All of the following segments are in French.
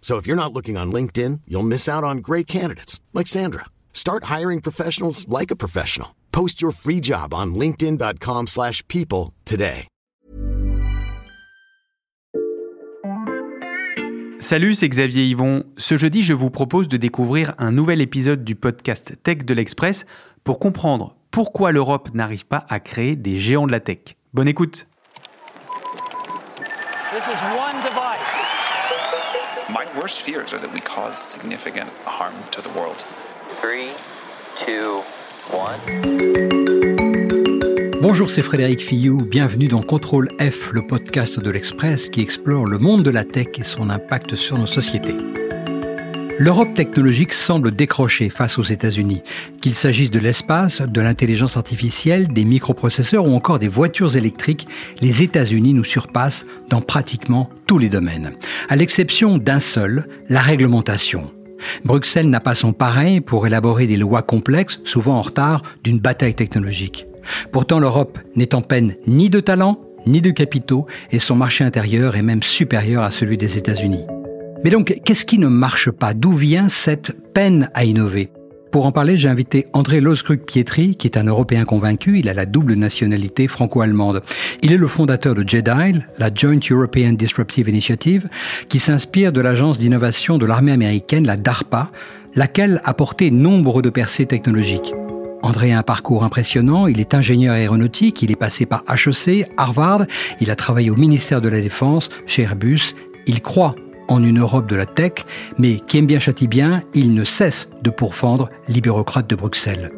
So if you're not looking on LinkedIn, you'll miss out on great candidates like Sandra. Start hiring professionals like a professional. Post your free job on linkedin.com/people slash people today. Salut, c'est Xavier Yvon. Ce jeudi, je vous propose de découvrir un nouvel épisode du podcast Tech de l'Express pour comprendre pourquoi l'Europe n'arrive pas à créer des géants de la tech. Bonne écoute. This is one device. My worst fears are that we cause significant harm to the world. Three, two, one. Bonjour, c'est Frédéric Fillou. Bienvenue dans Contrôle F, le podcast de l'Express qui explore le monde de la tech et son impact sur nos sociétés. L'Europe technologique semble décrocher face aux États-Unis. Qu'il s'agisse de l'espace, de l'intelligence artificielle, des microprocesseurs ou encore des voitures électriques, les États-Unis nous surpassent dans pratiquement tous les domaines. À l'exception d'un seul, la réglementation. Bruxelles n'a pas son pareil pour élaborer des lois complexes, souvent en retard d'une bataille technologique. Pourtant, l'Europe n'est en peine ni de talent, ni de capitaux, et son marché intérieur est même supérieur à celui des États-Unis. Mais donc, qu'est-ce qui ne marche pas? D'où vient cette peine à innover? Pour en parler, j'ai invité André Loskrug-Pietri, qui est un Européen convaincu. Il a la double nationalité franco-allemande. Il est le fondateur de JEDI, la Joint European Disruptive Initiative, qui s'inspire de l'agence d'innovation de l'armée américaine, la DARPA, laquelle a porté nombre de percées technologiques. André a un parcours impressionnant, il est ingénieur aéronautique, il est passé par HEC, Harvard, il a travaillé au ministère de la Défense, chez Airbus, il croit en une Europe de la tech, mais qui aime bien châtie bien, il ne cesse de pourfendre les bureaucrates de Bruxelles.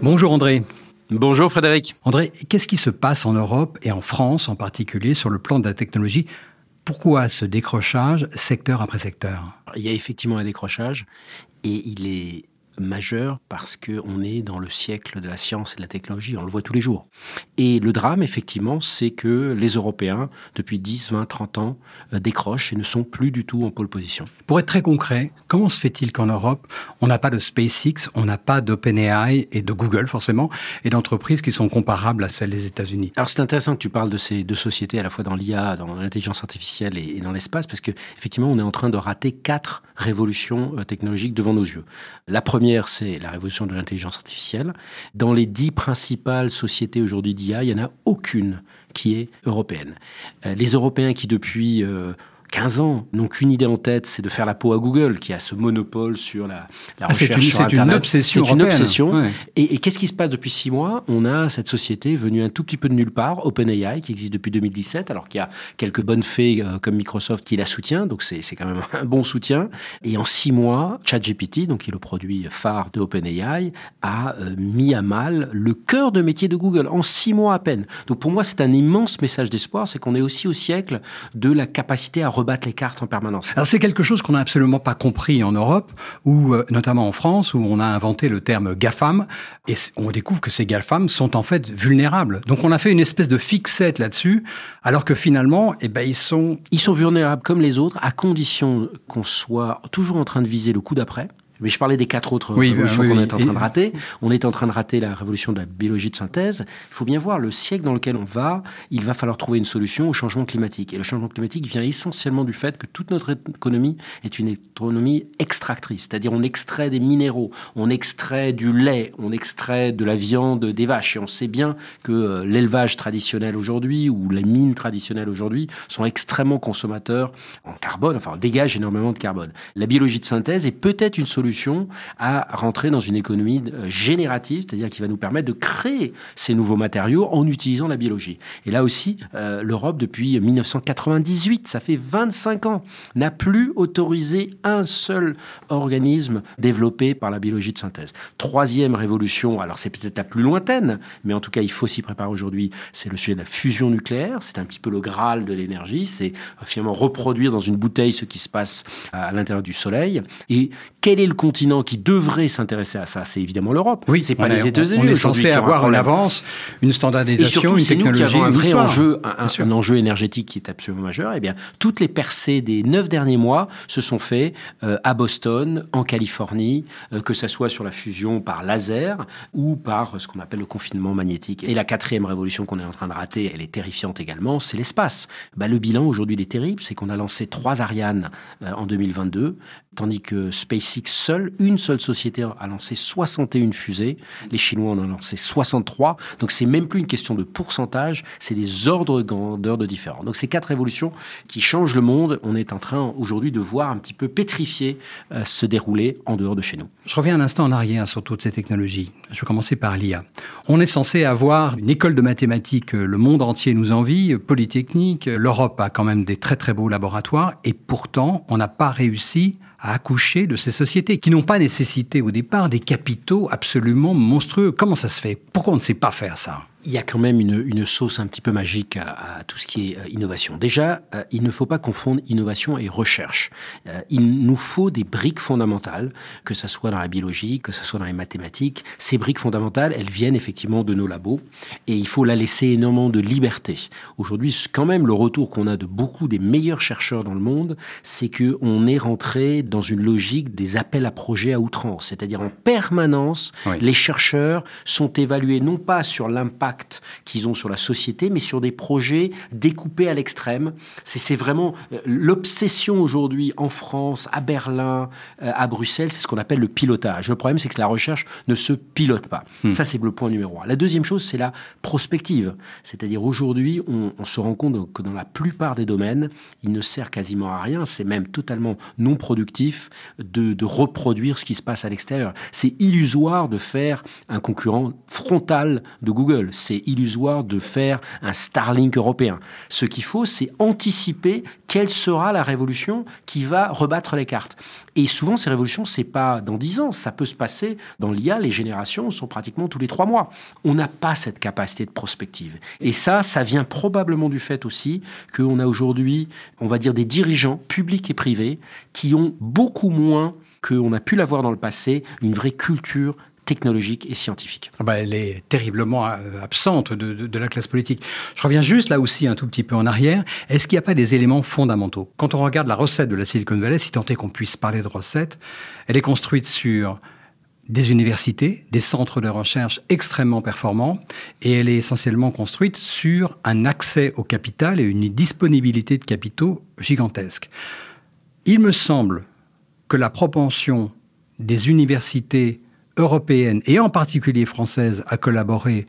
Bonjour André. Bonjour Frédéric. André, qu'est-ce qui se passe en Europe et en France en particulier sur le plan de la technologie? Pourquoi ce décrochage secteur après secteur? Il y a effectivement un décrochage et il est majeur parce qu'on est dans le siècle de la science et de la technologie, on le voit tous les jours. Et le drame, effectivement, c'est que les Européens, depuis 10, 20, 30 ans, euh, décrochent et ne sont plus du tout en pole position. Pour être très concret, comment se fait-il qu'en Europe, on n'a pas de SpaceX, on n'a pas d'OpenAI et de Google forcément, et d'entreprises qui sont comparables à celles des États-Unis? Alors c'est intéressant que tu parles de ces deux sociétés, à la fois dans l'IA, dans l'intelligence artificielle et, dans l'espace, parce que effectivement, on est en train de rater quatre révolutions euh, technologiques devant nos yeux. La première, c'est la révolution de l'intelligence artificielle. Dans les dix principales sociétés aujourd'hui d'IA, il n'y en a aucune qui est européenne. Euh, les Européens qui, depuis euh, 15 ans n'ont qu'une idée en tête, c'est de faire la peau à Google, qui a ce monopole sur la, la Ah, recherche une- sur c'est une Internet. obsession C'est une obsession. Ouais. Et, et qu'est-ce qui se passe depuis six mois? On a cette société venue un tout petit peu de nulle part, OpenAI, qui existe depuis 2017, alors qu'il y a quelques bonnes fées euh, comme Microsoft qui la soutient, donc c'est c'est quand même un bon soutien. Et en six mois, ChatGPT, donc qui est le produit phare de OpenAI, a euh, mis à mal le cœur de métier de Google en six mois à peine. Donc pour moi, c'est un immense message d'espoir, c'est qu'on est aussi au siècle de la capacité à rebattre les cartes en permanence. Alors c'est quelque chose qu'on n'a absolument pas compris en Europe, ou euh, notamment en France, où on a inventé le terme GAFAM, et on découvre que ces GAFAM sont en fait vulnérables. Donc on a fait une espèce de fixette là-dessus, alors que finalement, eh ben, ils sont... Ils sont vulnérables comme les autres, à condition qu'on soit toujours en train de viser le coup d'après. Mais je parlais des quatre autres Oui, révolutions oui, qu'on oui. est en train de rater. On est en train de rater la révolution de la biologie de synthèse. Il faut bien voir le siècle dans lequel on va. Il va falloir trouver une solution au changement climatique. Et le changement climatique vient essentiellement du fait que toute notre économie est une économie extractrice. C'est-à-dire on extrait des minéraux, on extrait du lait, on extrait de la viande des vaches. Et on sait bien que euh, l'élevage traditionnel aujourd'hui ou les mines traditionnelles aujourd'hui sont extrêmement consommateurs en carbone, enfin dégagent énormément de carbone. La biologie de synthèse est peut-être une solution à rentrer dans une économie euh, générative, c'est-à-dire qui va nous permettre de créer ces nouveaux matériaux en utilisant la biologie. Et là aussi, euh, l'Europe, depuis 1998, ça fait 25 ans, n'a plus autorisé un seul organisme développé par la biologie de synthèse. Troisième révolution, alors c'est peut-être la plus lointaine, mais en tout cas il faut s'y préparer aujourd'hui, c'est le sujet de la fusion nucléaire, c'est un petit peu le graal de l'énergie, c'est euh, finalement reproduire dans une bouteille ce qui se passe à l'intérieur du Soleil. Et quel est le continent qui devrait s'intéresser à ça C'est évidemment l'Europe. Oui, c'est pas les États-Unis On est censé avoir problème. avance, une Et standardisation, surtout, une c'est nous qui technologie, avons un vrai enjeu, un, enjeu énergétique qui est absolument majeur. Eh bien, toutes les percées des neuf derniers mois se sont faites euh, à Boston, en Californie, euh, que ça soit sur la fusion par laser ou par euh, ce qu'on appelle le confinement magnétique. Et la quatrième révolution qu'on est en train de rater, elle est terrifiante également, c'est l'espace. Bah, le bilan aujourd'hui, il est terrible, c'est qu'on a lancé trois Ariane euh, en 2022, tandis que SpaceX une seule société a lancé 61 fusées. Les Chinois en ont lancé 63. Donc c'est même plus une question de pourcentage, c'est des ordres de grandeur de différents. Donc ces quatre révolutions qui changent le monde, on est en train aujourd'hui de voir un petit peu pétrifier euh, se dérouler en dehors de chez nous. Je reviens un instant en arrière sur toutes ces technologies. Je vais commencer par l'IA. On est censé avoir une école de mathématiques, euh, le monde entier nous envie, euh, Polytechnique, l'Europe a quand même des très très beaux laboratoires, et pourtant on n'a pas réussi à accoucher de ces sociétés qui n'ont pas nécessité au départ des capitaux absolument monstrueux. Comment ça se fait? Pourquoi on ne sait pas faire ça? Il y a quand même une, une sauce un petit peu magique à, à tout ce qui est euh, innovation. Déjà, euh, il ne faut pas confondre innovation et recherche. Euh, il nous faut des briques fondamentales, que ce soit dans la biologie, que ce soit dans les mathématiques. Ces briques fondamentales, elles viennent effectivement de nos labos et il faut la laisser énormément de liberté. Aujourd'hui, quand même, le retour qu'on a de beaucoup des meilleurs chercheurs dans le monde, c'est que on est rentré dans une logique des appels à projets à outrance, c'est-à-dire en permanence, Oui. les chercheurs sont évalués non pas sur l'impact qu'ils ont sur la société, mais sur des projets découpés à l'extrême. C'est vraiment euh, l'obsession aujourd'hui en France, à Berlin, euh, à Bruxelles, c'est ce qu'on appelle le pilotage. Le problème, c'est que la recherche ne se pilote pas. Ça, c'est le point numéro un. La deuxième chose, c'est la prospective. C'est-à-dire aujourd'hui, on, on se rend compte que dans la plupart des domaines, il ne sert quasiment à rien. C'est même totalement non productif de, de reproduire ce qui se passe à l'extérieur. C'est illusoire de faire un concurrent frontal de Google. C'est illusoire de faire un Starlink européen. Ce qu'il faut, c'est anticiper quelle sera la révolution qui va rebattre les cartes. Et souvent, ces révolutions, c'est pas dans dix ans. Ça peut se passer dans l'IA. Les générations sont pratiquement tous les trois mois. On n'a pas cette capacité de prospective. Et ça, ça vient probablement du fait aussi qu'on a aujourd'hui, on va dire, des dirigeants publics et privés qui ont beaucoup moins qu'on a pu l'avoir dans le passé, une vraie culture technologique et scientifique. Ah bah, elle est terriblement euh, absente de, la classe politique. Je reviens juste là aussi un tout petit peu en arrière. Est-ce qu'il n'y a pas des éléments fondamentaux? Quand on regarde la recette de la Silicon Valley, si tant est qu'on puisse parler de recette, elle est construite sur des universités, des centres de recherche extrêmement performants, et elle est essentiellement construite sur un accès au capital et une disponibilité de capitaux gigantesque. Il me semble que la propension des universités européennes et en particulier françaises à collaborer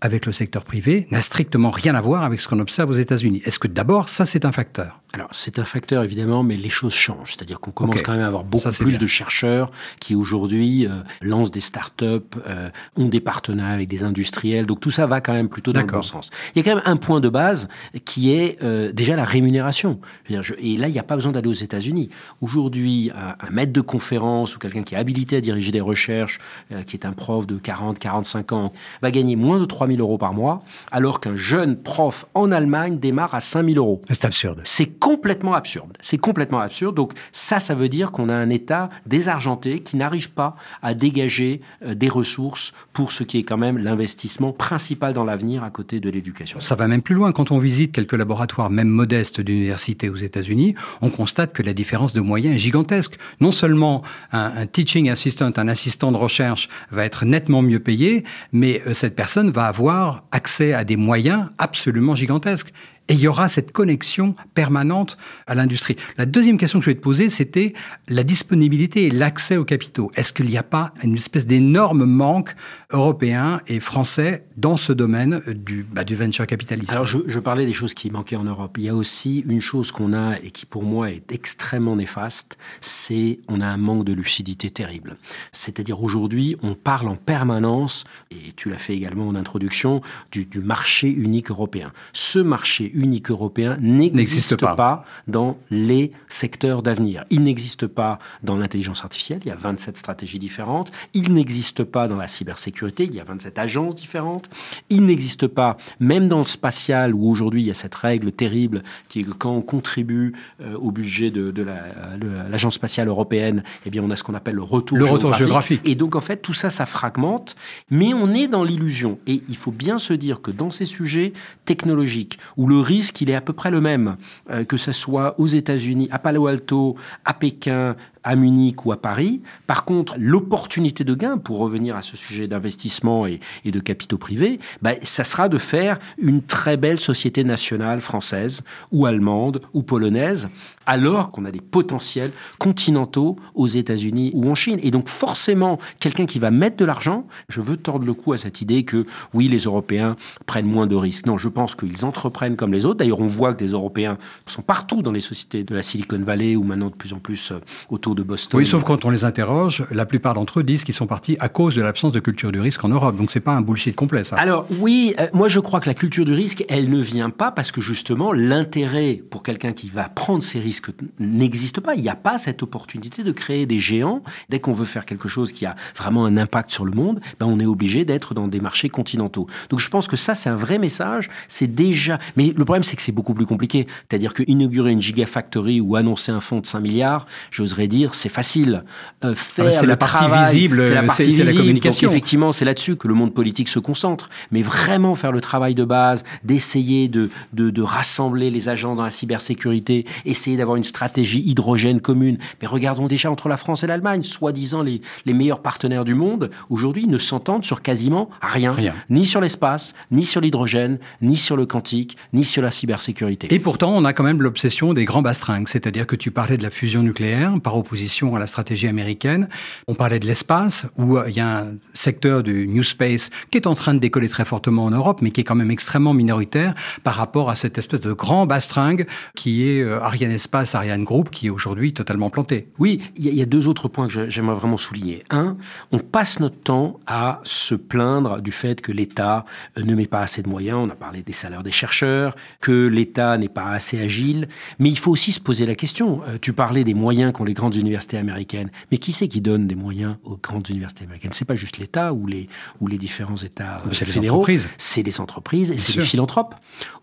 avec le secteur privé n'a strictement rien à voir avec ce qu'on observe aux États-Unis. Est-ce que d'abord, ça c'est un facteur? Alors, c'est un facteur évidemment, mais les choses changent. C'est-à-dire qu'on commence quand même à avoir beaucoup Ça, plus bien. de chercheurs qui aujourd'hui euh, lancent des startups, euh, ont des partenariats avec des industriels. Donc tout ça va quand même plutôt dans le bon sens. Il y a quand même un point de base qui est euh, déjà la rémunération. Je veux dire, je- et là, il n'y a pas besoin d'aller aux États-Unis. Aujourd'hui, un, un maître de conférence ou quelqu'un qui est habilité à diriger des recherches, euh, qui est un prof de 40, 45 ans, va gagner moins de 3000 euros par mois, alors qu'un jeune prof en Allemagne démarre à 5000 euros. C'est absurde. C'est complètement absurde. C'est complètement absurde. Donc ça, ça veut dire qu'on a un État désargenté qui n'arrive pas à dégager euh, des ressources pour ce qui est quand même l'investissement principal dans l'avenir à côté de l'éducation. Ça va même plus loin. Quand on visite quelques laboratoires, même modestes, d'universités aux États-Unis, on constate que la différence de moyens est gigantesque. Non seulement un, teaching assistant, un assistant de recherche, va être nettement mieux payé, mais euh, cette personne va avoir accès à des moyens absolument gigantesques. Et il y aura cette connexion permanente à l'industrie. La deuxième question que je vais te poser, c'était la disponibilité et l'accès aux capitaux. Est-ce qu'il n'y a pas une espèce d'énorme manque européen et français dans ce domaine du, bah, venture capitalisme Alors, je, parlais des choses qui manquaient en Europe. Il y a aussi une chose qu'on a et qui, pour moi, est extrêmement néfaste, c'est on a un manque de lucidité terrible. C'est-à-dire, aujourd'hui, on parle en permanence, et tu l'as fait également en introduction, du, marché unique européen. Ce marché européen n'existe pas. pas. dans les secteurs d'avenir. Il n'existe pas dans l'intelligence artificielle, il y a 27 stratégies différentes. Il n'existe pas dans la cybersécurité, il y a 27 agences différentes. Il n'existe pas, même dans le spatial, où aujourd'hui il y a cette règle terrible qui est que quand on contribue euh, au budget de, de l'agence la, spatiale européenne, eh bien on a ce qu'on appelle le retour, le géographique. retour géographique. Et donc en fait tout ça, ça fragmente, mais on est dans l'illusion. Et il faut bien se dire que dans ces sujets technologiques, où le risque, il est à peu près le même, euh, que ce soit aux États-Unis, à Palo Alto, à Pékin, à Munich ou à Paris. Par contre, l'opportunité de gain, pour revenir à ce sujet d'investissement et, de capitaux privés, bah, ça sera de faire une très belle société nationale française ou allemande ou polonaise, alors qu'on a des potentiels continentaux aux États-Unis ou en Chine. Et donc forcément, quelqu'un qui va mettre de l'argent, je veux tordre le cou à cette idée que oui, les Européens prennent moins de risques. Non, je pense qu'ils entreprennent comme les autres. D'ailleurs, on voit que des Européens sont partout dans les sociétés de la Silicon Valley ou maintenant de plus en plus autour de Boston. Oui, sauf quand on les interroge, la plupart d'entre eux disent qu'ils sont partis à cause de l'absence de culture du risque en Europe. Donc c'est pas un bullshit complet, ça. Alors oui, euh, moi je crois que la culture du risque, elle ne vient pas parce que justement l'intérêt pour quelqu'un qui va prendre ces risques n'existe pas. Il n'y a pas cette opportunité de créer des géants. Dès qu'on veut faire quelque chose qui a vraiment un impact sur le monde, ben on est obligé d'être dans des marchés continentaux. Donc je pense que ça c'est un vrai message. C'est déjà. Mais le problème c'est que c'est beaucoup plus compliqué. C'est-à-dire que inaugurer une gigafactory ou annoncer un fonds de 5 milliards, j'oserais dire, c'est facile. Euh, faire ah c'est la partie travail, visible, c'est la partie c'est visible. la communication. Donc, effectivement, c'est là-dessus que le monde politique se concentre. Mais vraiment faire le travail de base, d'essayer de, de, de rassembler les agents dans la cybersécurité, essayer d'avoir une stratégie hydrogène commune. Mais regardons déjà entre la France et l'Allemagne, soi-disant les, les meilleurs partenaires du monde, aujourd'hui, ne s'entendent sur quasiment rien. Rien. Ni sur l'espace, ni sur l'hydrogène, ni sur le quantique, ni sur la cybersécurité. Et pourtant, on a quand même l'obsession des grands bastringues. C'est-à-dire que tu parlais de la fusion nucléaire par opposition à la stratégie américaine. On parlait de l'espace, où euh, il y a un secteur du New Space qui est en train de décoller très fortement en Europe, mais qui est quand même extrêmement minoritaire par rapport à cette espèce de grand bastringue qui est euh, Ariane Espace, Ariane Group, qui est aujourd'hui totalement planté. Oui, il y, a deux autres points que j'aimerais vraiment souligner. Un, on passe notre temps à se plaindre du fait que l'État euh, ne met pas assez de moyens. On a parlé des salaires des chercheurs, que l'État n'est pas assez agile. Mais il faut aussi se poser la question. Tu parlais des moyens qu'ont les grandes universités américaines. Mais qui c'est qui donne des moyens aux grandes universités américaines? C'est pas juste l'État ou les, ou les différents États C'est les fédéraux. entreprises. C'est les entreprises et c'est les philanthropes.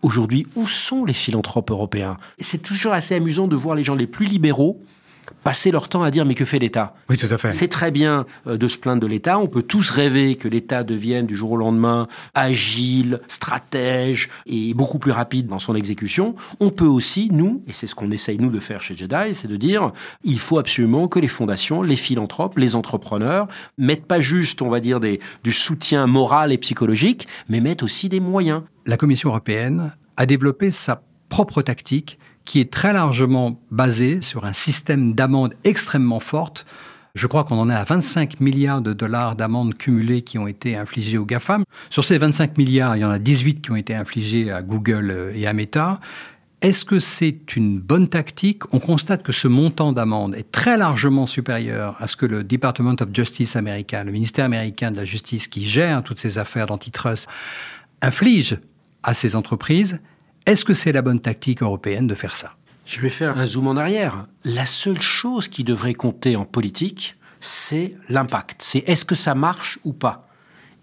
Aujourd'hui, où sont les philanthropes européens? C'est toujours assez amusant de voir les gens les plus libéraux passer leur temps à dire mais que fait l'État? Oui, tout à fait. C'est très bien euh, de se plaindre de l'État. On peut tous rêver que l'État devienne du jour au lendemain agile, stratège et beaucoup plus rapide dans son exécution. On peut aussi, nous, et c'est ce qu'on essaye nous de faire chez Jedi, c'est de dire il faut absolument que les fondations, les philanthropes, les entrepreneurs mettent pas juste, on va dire, des, du soutien moral et psychologique, mais mettent aussi des moyens. La Commission européenne a développé sa propre tactique qui est très largement basée sur un système d'amende extrêmement forte. Je crois qu'on en est à 25 milliards de dollars d'amendes cumulées qui ont été infligées aux GAFAM. Sur ces 25 milliards, il y en a 18 qui ont été infligés à Google et à Meta. Est-ce que c'est une bonne tactique? On constate que ce montant d'amende est très largement supérieur à ce que le Department of Justice américain, le ministère américain de la Justice qui gère toutes ces affaires d'antitrust, inflige à ces entreprises. Est-ce que c'est la bonne tactique européenne de faire ça? Je vais faire un zoom en arrière. La seule chose qui devrait compter en politique, c'est l'impact. C'est est-ce que ça marche ou pas?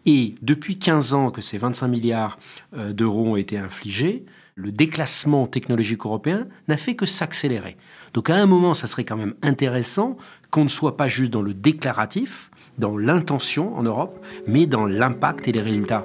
Et depuis 15 ans que ces 25 milliards euh, d'euros ont été infligés, le déclassement technologique européen n'a fait que s'accélérer. Donc à un moment, ça serait quand même intéressant qu'on ne soit pas juste dans le déclaratif, dans l'intention en Europe, mais dans l'impact et les résultats.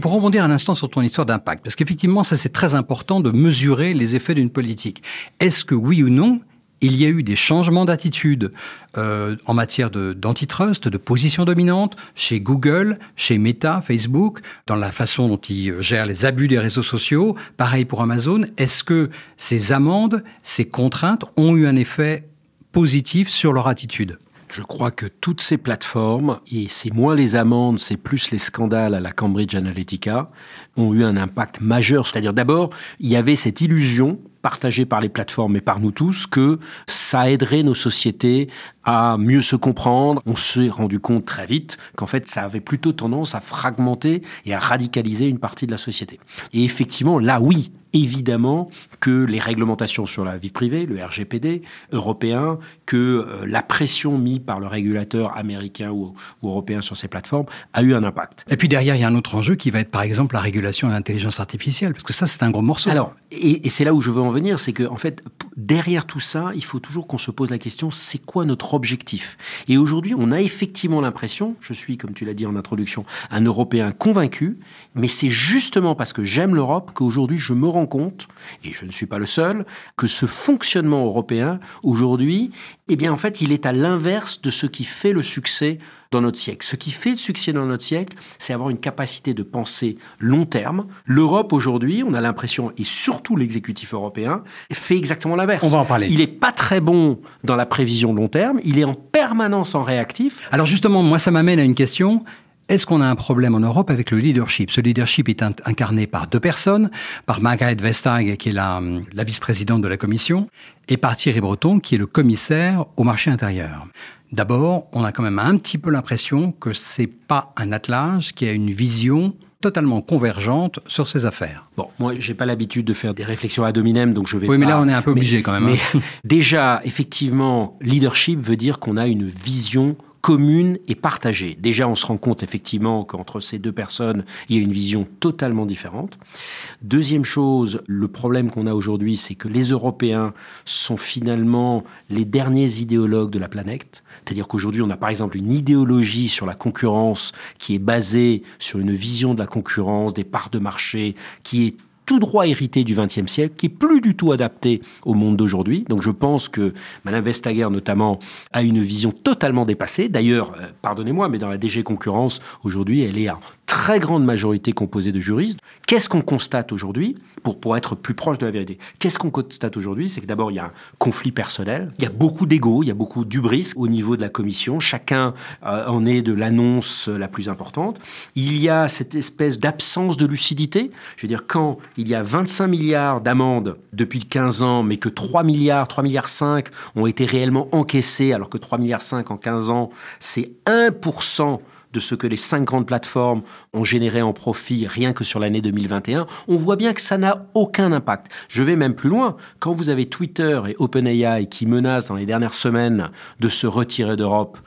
Pour rebondir un instant sur ton histoire d'impact, parce qu'effectivement, ça c'est très important de mesurer les effets d'une politique. Est-ce que oui ou non, il y a eu des changements d'attitude euh, en matière d'antitrust, de, position dominante chez Google, chez Meta, Facebook, dans la façon dont ils gèrent les abus des réseaux sociaux? Pareil pour Amazon. Est-ce que ces amendes, ces contraintes ont eu un effet positif sur leur attitude? Je crois que toutes ces plateformes, et c'est moins les amendes, c'est plus les scandales à la Cambridge Analytica, ont eu un impact majeur. C'est-à-dire d'abord, il y avait cette illusion partagée par les plateformes et par nous tous que ça aiderait nos sociétés à mieux se comprendre. On s'est rendu compte très vite qu'en fait, ça avait plutôt tendance à fragmenter et à radicaliser une partie de la société. Et effectivement, là, oui, évidemment que les réglementations sur la vie privée, le RGPD européen, que euh, la pression mise par le régulateur américain ou, européen sur ces plateformes a eu un impact. Et puis derrière, il y a un autre enjeu qui va être par exemple la régulation de l'intelligence artificielle, parce que ça, c'est un gros morceau. Alors, et, et c'est là où je veux en venir, c'est que en fait, derrière tout ça, il faut toujours qu'on se pose la question, c'est quoi notre objectif? Et aujourd'hui, on a effectivement l'impression, je suis, comme tu l'as dit en introduction, un Européen convaincu, mais c'est justement parce que j'aime l'Europe qu'aujourd'hui je me rends compte, et je ne suis pas le seul, que ce fonctionnement européen, aujourd'hui, eh bien en fait, il est à l'inverse de ce qui fait le succès dans notre siècle. Ce qui fait le succès dans notre siècle, c'est avoir une capacité de penser long terme. L'Europe aujourd'hui, on a l'impression, et surtout l'exécutif européen, fait exactement l'inverse. On va en parler. Il est pas très bon dans la prévision long terme, il est en permanence en réactif. Alors justement, moi ça m'amène à une question. Est-ce qu'on a un problème en Europe avec le leadership? Ce leadership est incarné par deux personnes, par Margaret Vestager, qui est la, la vice-présidente de la Commission, et par Thierry Breton, qui est le commissaire au marché intérieur. D'abord, on a quand même un petit peu l'impression que c'est pas un attelage qui a une vision totalement convergente sur ces affaires. Bon, moi, j'ai pas l'habitude de faire des réflexions à dominem, donc je vais. Oui, mais là, on est un peu obligé quand même. Mais hein. déjà, effectivement, leadership veut dire qu'on a une vision commune et partagée. Déjà, on se rend compte effectivement qu'entre ces deux personnes, il y a une vision totalement différente. Deuxième chose, le problème qu'on a aujourd'hui, c'est que les Européens sont finalement les derniers idéologues de la planète. C'est-à-dire qu'aujourd'hui, on a par exemple une idéologie sur la concurrence qui est basée sur une vision de la concurrence, des parts de marché, qui est tout droit hérité du XXe siècle, qui est plus du tout adapté au monde d'aujourd'hui. Donc je pense que Madame Vestager, notamment, a une vision totalement dépassée. D'ailleurs, euh, pardonnez-moi, mais dans la DG Concurrence, aujourd'hui, elle est en très grande majorité composée de juristes. Qu'est-ce qu'on constate aujourd'hui pour, pour être plus proche de la vérité Qu'est-ce qu'on constate aujourd'hui C'est que d'abord, il y a un conflit personnel, il y a beaucoup d'ego, il y a beaucoup d'ubris au niveau de la commission. Chacun euh, en est de l'annonce la plus importante. Il y a cette espèce d'absence de lucidité. Je veux dire, quand il y a 25 milliards d'amendes depuis 15 ans, mais que 3 milliards, 3 milliards 5 ont été réellement encaissés, alors que 3 milliards 5 en 15 ans, c'est 1% de ce que les cinq grandes plateformes ont généré en profit rien que sur l'année 2021, on voit bien que ça n'a aucun impact. Je vais même plus loin. Quand vous avez Twitter et OpenAI qui menacent dans les dernières semaines de se retirer d'Europe,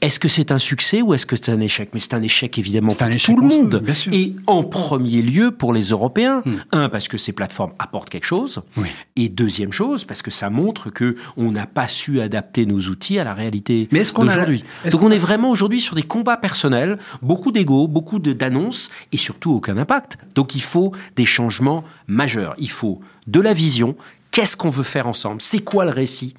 est-ce que c'est un succès ou est-ce que c'est un échec? Mais c'est un échec évidemment pour tout le monde. Et en premier lieu pour les Européens. Hmm. Un, parce que ces plateformes apportent quelque chose. Et deuxième chose, parce que ça montre que on n'a pas su adapter nos outils à la réalité d'aujourd'hui. Donc on est vraiment aujourd'hui sur des combats personnels, beaucoup d'ego, beaucoup d'annonces et surtout aucun impact. Donc il faut des changements majeurs. Il faut de la vision. Qu'est-ce qu'on veut faire ensemble? C'est quoi le récit?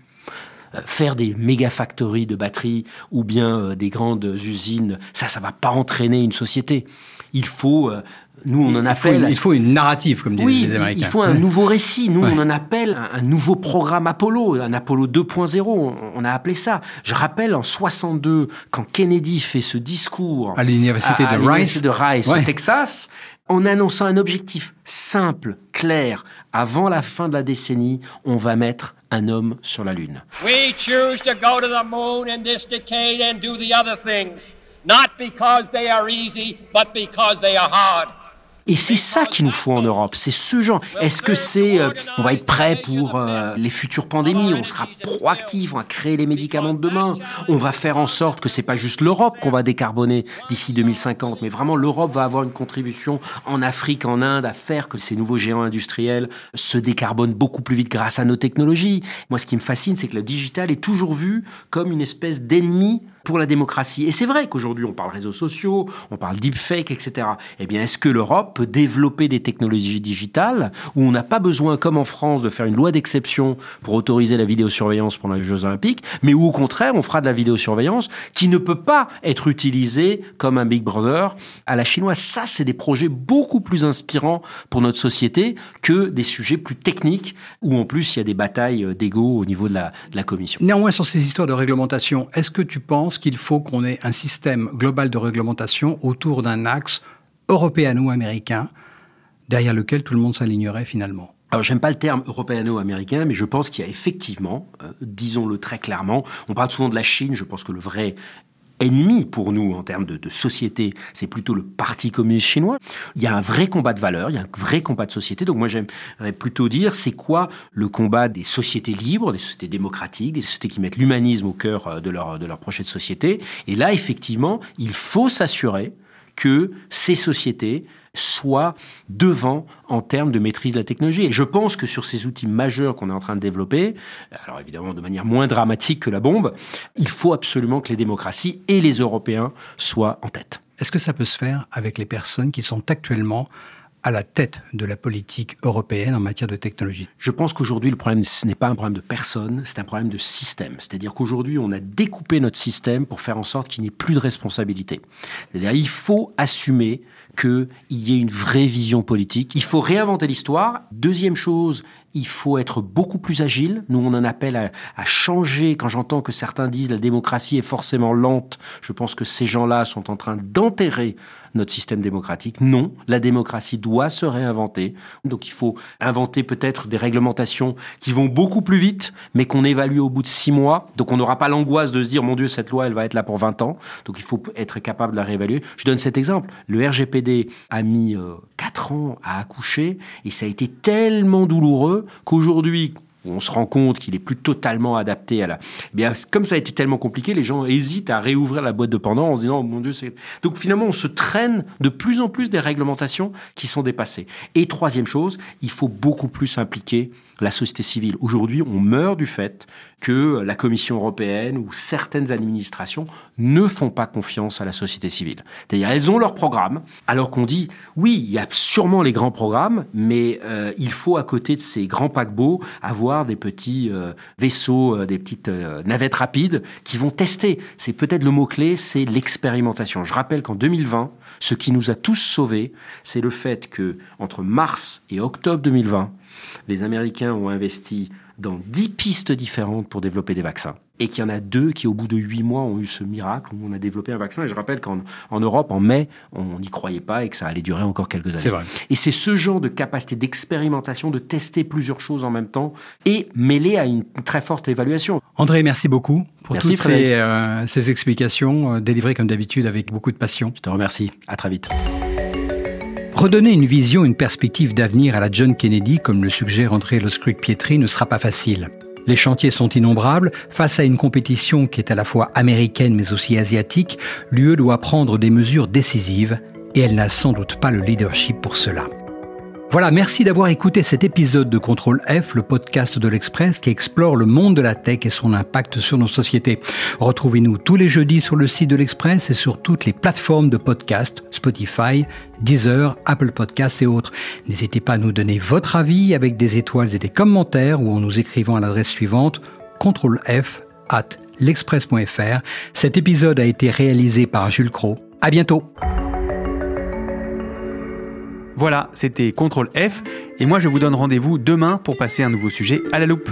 Faire des méga factories de batteries ou bien euh, des grandes usines, ça, ça va pas entraîner une société. Il faut euh, nous, on en appelle. il faut une narrative, comme disent les Américains. Il faut un nouveau récit. Nous, on en appelle un, nouveau programme Apollo, un Apollo 2.0. On, a appelé ça. Je rappelle en 62, quand Kennedy fait ce discours à l'université de, Rice, de Rice au Texas, en annonçant un objectif simple, clair, avant la fin de la décennie, on va mettre un homme sur la Lune. We choose to go to the moon in this decade and do the other things, not because they are easy, but because they are hard. Et c'est ça qu'il nous faut en Europe, c'est ce genre. Est-ce que c'est, euh, on va être prêt pour euh, les futures pandémies, on sera proactif, on va créer les médicaments de demain, on va faire en sorte que c'est pas juste l'Europe qu'on va décarboner d'ici 2050, mais vraiment l'Europe va avoir une contribution en Afrique, en Inde, à faire que ces nouveaux géants industriels se décarbonent beaucoup plus vite grâce à nos technologies. Moi, ce qui me fascine, c'est que le digital est toujours vu comme une espèce d'ennemi pour la démocratie. Et c'est vrai qu'aujourd'hui, on parle réseaux sociaux, on parle deepfake, etc. Eh bien, est-ce que l'Europe peut développer des technologies digitales où on n'a pas besoin, comme en France, de faire une loi d'exception pour autoriser la vidéosurveillance pendant les Jeux Olympiques, mais où au contraire, on fera de la vidéosurveillance qui ne peut pas être utilisée comme un Big Brother à la chinoise? Ça, c'est des projets beaucoup plus inspirants pour notre société que des sujets plus techniques où en plus il y a des batailles d'ego au niveau de la, de la commission. Néanmoins, sur ces histoires de réglementation, est-ce que tu penses qu'il faut qu'on ait un système global de réglementation autour d'un axe européano-américain derrière lequel tout le monde s'alignerait finalement. Alors j'aime pas le terme européano-américain, mais je pense qu'il y a effectivement, euh, disons-le très clairement, on parle souvent de la Chine, je pense que le vrai ennemi pour nous en termes de, de société, c'est plutôt le Parti communiste chinois. Il y a un vrai combat de valeurs, il y a un vrai combat de société. Donc moi j'aimerais plutôt dire c'est quoi le combat des sociétés libres, des sociétés démocratiques, des sociétés qui mettent l'humanisme au cœur euh, de leur, de leur projet de société? Et là effectivement, il faut s'assurer que ces sociétés soient devant en termes de maîtrise de la technologie. Et je pense que sur ces outils majeurs qu'on est en train de développer, alors évidemment de manière moins dramatique que la bombe, il faut absolument que les démocraties et les Européens soient en tête. Est-ce que ça peut se faire avec les personnes qui sont actuellement à la tête de la politique européenne en matière de technologie? Je pense qu'aujourd'hui, le problème, ce n'est pas un problème de personne, c'est un problème de système. C'est-à-dire qu'aujourd'hui, on a découpé notre système pour faire en sorte qu'il n'y ait plus de responsabilité. C'est-à-dire il faut assumer qu'il y ait une vraie vision politique. Il faut réinventer l'histoire. Deuxième chose, il faut être beaucoup plus agile. Nous, on en appelle à, changer. Quand j'entends que certains disent la démocratie est forcément lente, je pense que ces gens-là sont en train d'enterrer notre système démocratique. Non, la démocratie doit se réinventer. Donc il faut inventer peut-être des réglementations qui vont beaucoup plus vite, mais qu'on évalue au bout de six mois. Donc on n'aura pas l'angoisse de se dire, mon Dieu, cette loi, elle va être là pour 20 ans. Donc il faut être capable de la réévaluer. Je donne cet exemple. Le RGPD a mis euh, 4 ans à accoucher et ça a été tellement douloureux qu'aujourd'hui, on se rend compte qu'il est plus totalement adapté à la. Eh bien, comme ça a été tellement compliqué, les gens hésitent à réouvrir la boîte de pendant en se disant, oh, mon Dieu, c'est. Donc finalement, on se traîne de plus en plus des réglementations qui sont dépassées. Et troisième chose, il faut beaucoup plus impliquer la société civile. Aujourd'hui, on meurt du fait que la Commission européenne ou certaines administrations ne font pas confiance à la société civile. C'est-à-dire, elles ont leur programme, alors qu'on dit, oui, il y a sûrement les grands programmes, mais euh, il faut à côté de ces grands paquebots avoir des petits euh, vaisseaux, euh, des petites euh, navettes rapides qui vont tester. C'est peut-être le mot-clé, c'est l'expérimentation. Je rappelle qu'en 2020, ce qui nous a tous sauvés, c'est le fait que entre mars et octobre 2020, les Américains ont investi dans dix pistes différentes pour développer des vaccins. Et qu'il y en a deux qui, au bout de huit mois, ont eu ce miracle où on a développé un vaccin. Et je rappelle qu'en en Europe, en mai, on n'y croyait pas et que ça allait durer encore quelques années. C'est vrai. Et c'est ce genre de capacité d'expérimentation, de tester plusieurs choses en même temps et mêlé à une très forte évaluation. André, merci beaucoup pour Merci, toutes ces, euh, ces explications euh, délivrées comme d'habitude avec beaucoup de passion. Je te remercie. À très vite. Redonner une vision, une perspective d'avenir à la John Kennedy, comme le suggère André Loscruc-Pietri, ne sera pas facile. Les chantiers sont innombrables. Face à une compétition qui est à la fois américaine mais aussi asiatique, l'UE doit prendre des mesures décisives et elle n'a sans doute pas le leadership pour cela. Voilà, merci d'avoir écouté cet épisode de Contrôle F, le podcast de l'Express qui explore le monde de la tech et son impact sur nos sociétés. Retrouvez-nous tous les jeudis sur le site de l'Express et sur toutes les plateformes de podcast, Spotify, Deezer, Apple Podcasts et autres. N'hésitez pas à nous donner votre avis avec des étoiles et des commentaires ou en nous écrivant à l'adresse suivante contrôle F at l'express.fr. Cet épisode a été réalisé par Jules Cro. À bientôt! Voilà, c'était Contrôle F, et moi je vous donne rendez-vous demain pour passer un nouveau sujet à la loupe.